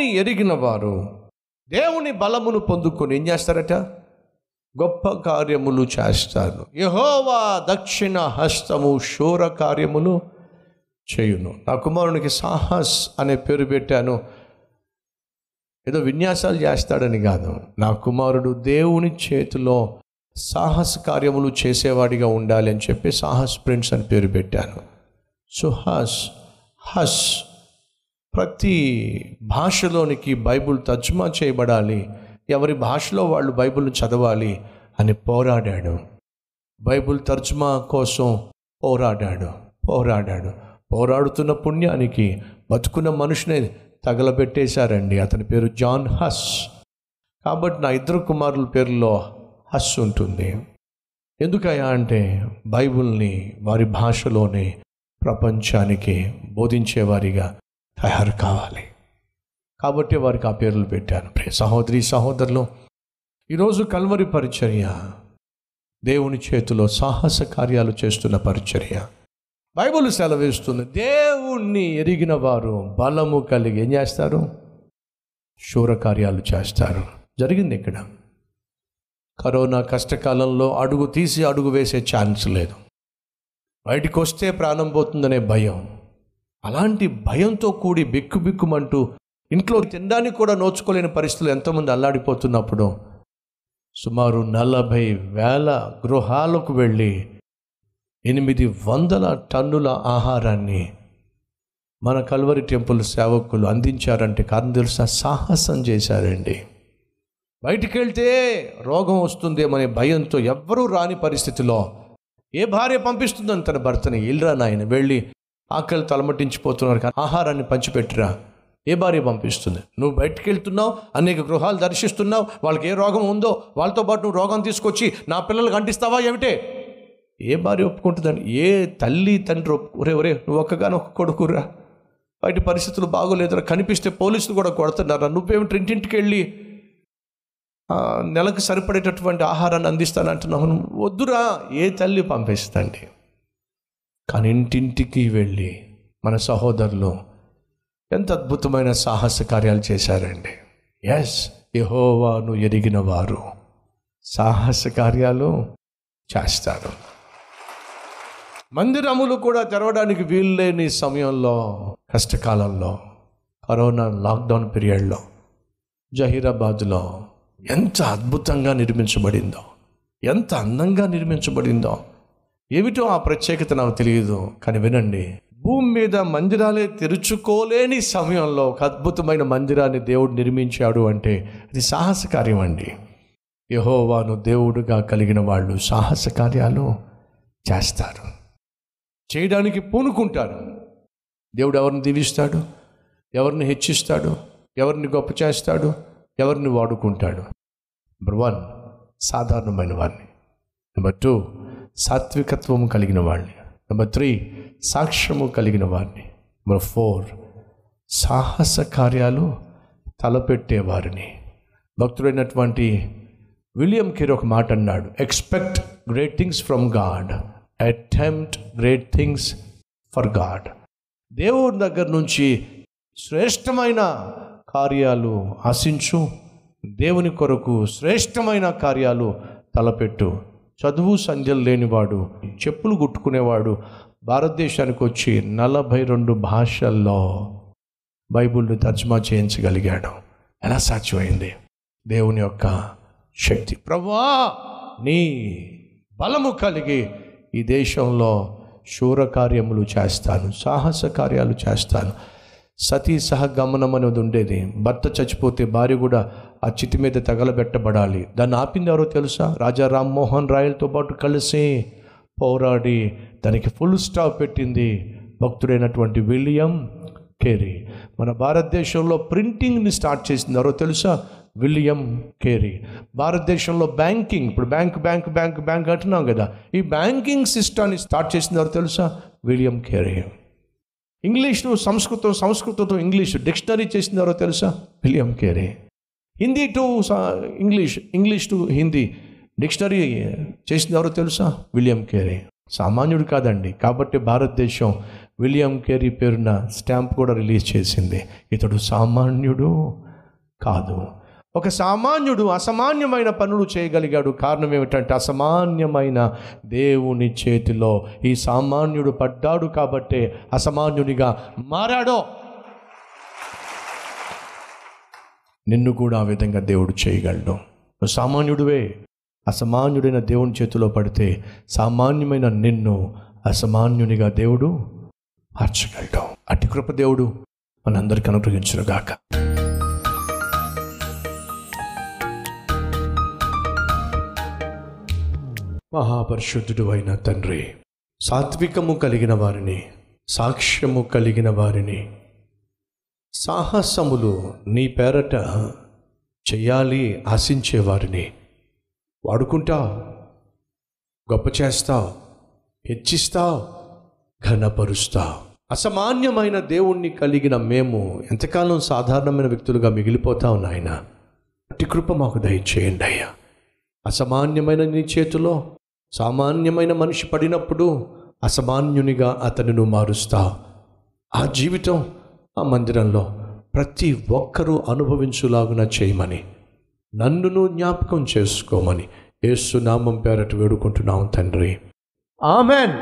దేవుణ్ణి ఎరిగిన వారు. దేవుని బలమును పొందుకొని ఏం చేస్తారట? గొప్ప కార్యములు చేస్తారు. యహోవా దక్షిణ హస్తము శూర కార్యములు చేయును. నా కుమారునికి సాహస్ అనే పేరు పెట్టాను. ఏదో విన్యాసాలు చేస్తాడని కాదు. నా కుమారుడు దేవుని చేతిలో సాహస కార్యములు చేసేవాడిగా ఉండాలి అని చెప్పి సాహస్ ప్రిన్స్ అని పేరు పెట్టాను. సుహాస్ హస్ ప్రతి భాషలోనికి బైబుల్ తర్జుమా చేయబడాలి. ఎవరి భాషలో వాళ్ళు బైబిల్ని చదవాలి అని పోరాడాడు. బైబుల్ తర్జుమా కోసం పోరాడాడు పోరాడాడు. పోరాడుతున్న పుణ్యానికి బతుకున్న మనుషునే తగలబెట్టేశారండి. అతని పేరు జాన్ హస్. కాబట్టి నా ఇద్దరు కుమారుల పేరులో హస్ ఉంటుంది. ఎందుకయ్యా అంటే బైబిల్ని వారి భాషలోనే ప్రపంచానికి బోధించేవారిగా తయారు కావాలి. కాబట్టి వారికి ఆ పేర్లు పెట్టాను. ప్రియ సహోదరి సహోదరులు ఈరోజు కల్వరి పరిచర్య దేవుని చేతిలో సాహస కార్యాలు చేస్తున్న పరిచర్య. బైబుల్ సెలవిస్తుంది దేవుణ్ణి ఎరిగిన వారు బలము కలిగి ఏం చేస్తారు? శూర కార్యాలు చేస్తారు. జరిగింది ఇక్కడ. కరోనా కష్టకాలంలో అడుగు తీసి అడుగు వేసే ఛాన్స్ లేదు. బయటికి వస్తే ప్రాణం పోతుందనే భయం. అలాంటి భయంతో కూడి బిక్కుబిక్కుమంటూ ఇంట్లో తినడానికి కూడా నోచుకోలేని పరిస్థితులు ఎంతోమంది అల్లాడిపోతున్నప్పుడు సుమారు నలభై వేల గృహాలకు వెళ్ళి ఎనిమిది వందల టన్నుల ఆహారాన్ని మన కల్వరి టెంపుల్ సేవకులు అందించారంటే కారణం తెలుసా? సాహసం చేశారండి. బయటికి వెళ్తే రోగం వస్తుందేమనే భయంతో ఎవ్వరూ రాని పరిస్థితిలో ఏ భార్య పంపిస్తుందని తన భర్తని ఇల్రా నాయన వెళ్ళి ఆకలి తలమట్టించిపోతున్నారు కానీ ఆహారాన్ని పంచిపెట్టిరా. ఏ భార్య పంపిస్తుంది? నువ్వు బయటికి వెళ్తున్నావు అనేక గృహాలు దర్శిస్తున్నావు వాళ్ళకి ఏ రోగం ఉందో వాళ్ళతో పాటు నువ్వు రోగం తీసుకొచ్చి నా పిల్లలకు అంటిస్తావా ఏమిటే? ఏ భార్య ఒప్పుకుంటుందని? ఏ తల్లి తండ్రి ఒప్పు? ఒరే ఒరే నువ్వు ఒక్కగానో ఒక కొడుకురా. బయట పరిస్థితులు బాగోలేదురా. కనిపిస్తే పోలీసులు కూడా కొడుతున్నారా? నువ్వేమిటి ఇంటింటికి వెళ్ళి నెలకు సరిపడేటటువంటి ఆహారాన్ని అందిస్తానంటున్నావు? నువ్వు వద్దురా. ఏ తల్లి పంపిస్తండి కానీ ఇంటింటికి వెళ్ళి మన సహోదరులు ఎంత అద్భుతమైన సాహస కార్యాలు చేశారండి. ఎస్ యహోవాను ఎరిగిన వారు సాహస కార్యాలు చేస్తారు. మందిరములు కూడా తెరవడానికి వీల్లేని సమయంలో కష్టకాలంలో కరోనా లాక్డౌన్ పీరియడ్లో జహీరాబాద్లో ఎంత అద్భుతంగా నిర్మించబడిందో ఎంత అందంగా నిర్మించబడిందో ఏమిటో ఆ ప్రత్యేకత నాకు తెలియదు కానీ వినండి. భూమి మీద మందిరాలే తెరుచుకోలేని సమయంలో ఒక అద్భుతమైన మందిరాన్ని దేవుడు నిర్మించాడు అంటే అది సాహస కార్యం అండి. యహోవాను దేవుడుగా కలిగిన వాళ్ళు సాహస కార్యాలు చేస్తారు. చేయడానికి పూనుకుంటారు. దేవుడు ఎవరిని దీవిస్తాడు? ఎవరిని హెచ్చిస్తాడు? ఎవరిని గొప్ప చేస్తాడు? ఎవరిని వాడుకుంటాడు? నెంబర్ వన్ సాధారణమైన వారిని. నెంబర్ టూ సాత్వికత్వము కలిగిన వాడిని నెంబర్ త్రీ సాక్ష్యము కలిగిన వారిని నెంబర్ ఫోర్ సాహస కార్యాలు తలపెట్టే వారిని. భక్తుడైనటువంటి విలియం కేర్ ఒక మాట అన్నాడు expect great things from God attempt great things for God దేవుడి దగ్గర నుంచి శ్రేష్టమైన కార్యాలు ఆశించు దేవుని కొరకు శ్రేష్టమైన కార్యాలు తలపెట్టు. చదువు సంధ్యలు లేనివాడు చెప్పులు కుట్టుకునేవాడు భారతదేశానికి వచ్చి నలభై రెండు భాషల్లో బైబిల్ని తర్జుమా చేయించగలిగాడు. ఎలా సాధ్యమైంది? దేవుని యొక్క శక్తి. ప్రభా నీ బలము కలిగి ఈ దేశంలో శూర కార్యములు చేస్తాను సాహస కార్యాలు చేస్తాను. సతీ సహగమనం అనేది ఉండేది. భర్త చచ్చిపోతే భార్య కూడా ఆ చితి మీద తగలబెట్టబడాలి. దాన్ని ఆపింది ఎవరో తెలుసా? రాజా రామ్మోహన్ రాయలతో పాటు కలిసి పోరాడి దానికి ఫుల్ స్టాప్ పెట్టింది భక్తుడైనటువంటి విలియం కేరీ. మన భారతదేశంలో ప్రింటింగ్ని స్టార్ట్ చేసింది ఎవరో తెలుసా? William Carey. భారతదేశంలో బ్యాంకింగ్ ఇప్పుడు బ్యాంక్ బ్యాంక్ బ్యాంక్ బ్యాంక్ అంటున్నాం కదా. ఈ బ్యాంకింగ్ సిస్టాన్ని స్టార్ట్ చేసింది ఎవరో తెలుసా? William Carey. ఇంగ్లీషు సంస్కృతం సంస్కృతంతో ఇంగ్లీష్ డిక్షనరీ చేసినారో తెలుసా? William Carey. Hindi to English English to Hindi dictionary చేసినారో తెలుసా? William Carey. సామాన్యుడు కాదండి కాబట్టి భారతదేశం విలియం కేరీ పేరున స్టాంప్ కూడా రిలీజ్ చేసింది. ఇతడు సామాన్యుడు కాదు. ఒక సామాన్యుడు అసామాన్యమైన పనులు చేయగలిగాడు. కారణం ఏమిటంటే అసామాన్యమైన దేవుని చేతిలో ఈ సామాన్యుడు పడ్డాడు కాబట్టే అసామాన్యునిగా మారాడో. నిన్ను కూడా ఆ విధంగా దేవుడు చేయగలడు. నువ్వు సామాన్యుడివే. అసామాన్యుడైన దేవుని చేతిలో పడితే సామాన్యమైన నిన్ను అసామాన్యునిగా దేవుడు మార్చగలడు. అటు కృప దేవుడు మనందరికీ అనుగ్రహించునుగాక. మహాపరిశుద్ధుడు అయిన తండ్రి సాత్వికము కలిగిన వారిని సాక్ష్యము కలిగిన వారిని సాహసములు నీ పేరట చేయాలి ఆశించే వారిని వాడుకుంటావు గొప్ప చేస్తావు హెచ్చిస్తావు ఘనపరుస్తావు. అసామాన్యమైన దేవుణ్ణి కలిగిన మేము ఎంతకాలం సాధారణమైన వ్యక్తులుగా మిగిలిపోతాం నాయన? అట్టి కృప మాకు దయచేయండి అయ్యా. అసామాన్యమైన నీ చేతిలో సామాన్యమైన మనిషి పడినప్పుడు అసామాన్యునిగా అతనిను మారుస్తావు ఆ జీవితం ఆ మందిరంలో ప్రతి ఒక్కరూ అనుభవించులాగున చేయమని నన్నును జ్ఞాపకం చేసుకోమని ఏసునామం పేరట వేడుకుంటున్నాం తండ్రి. ఆమెన్.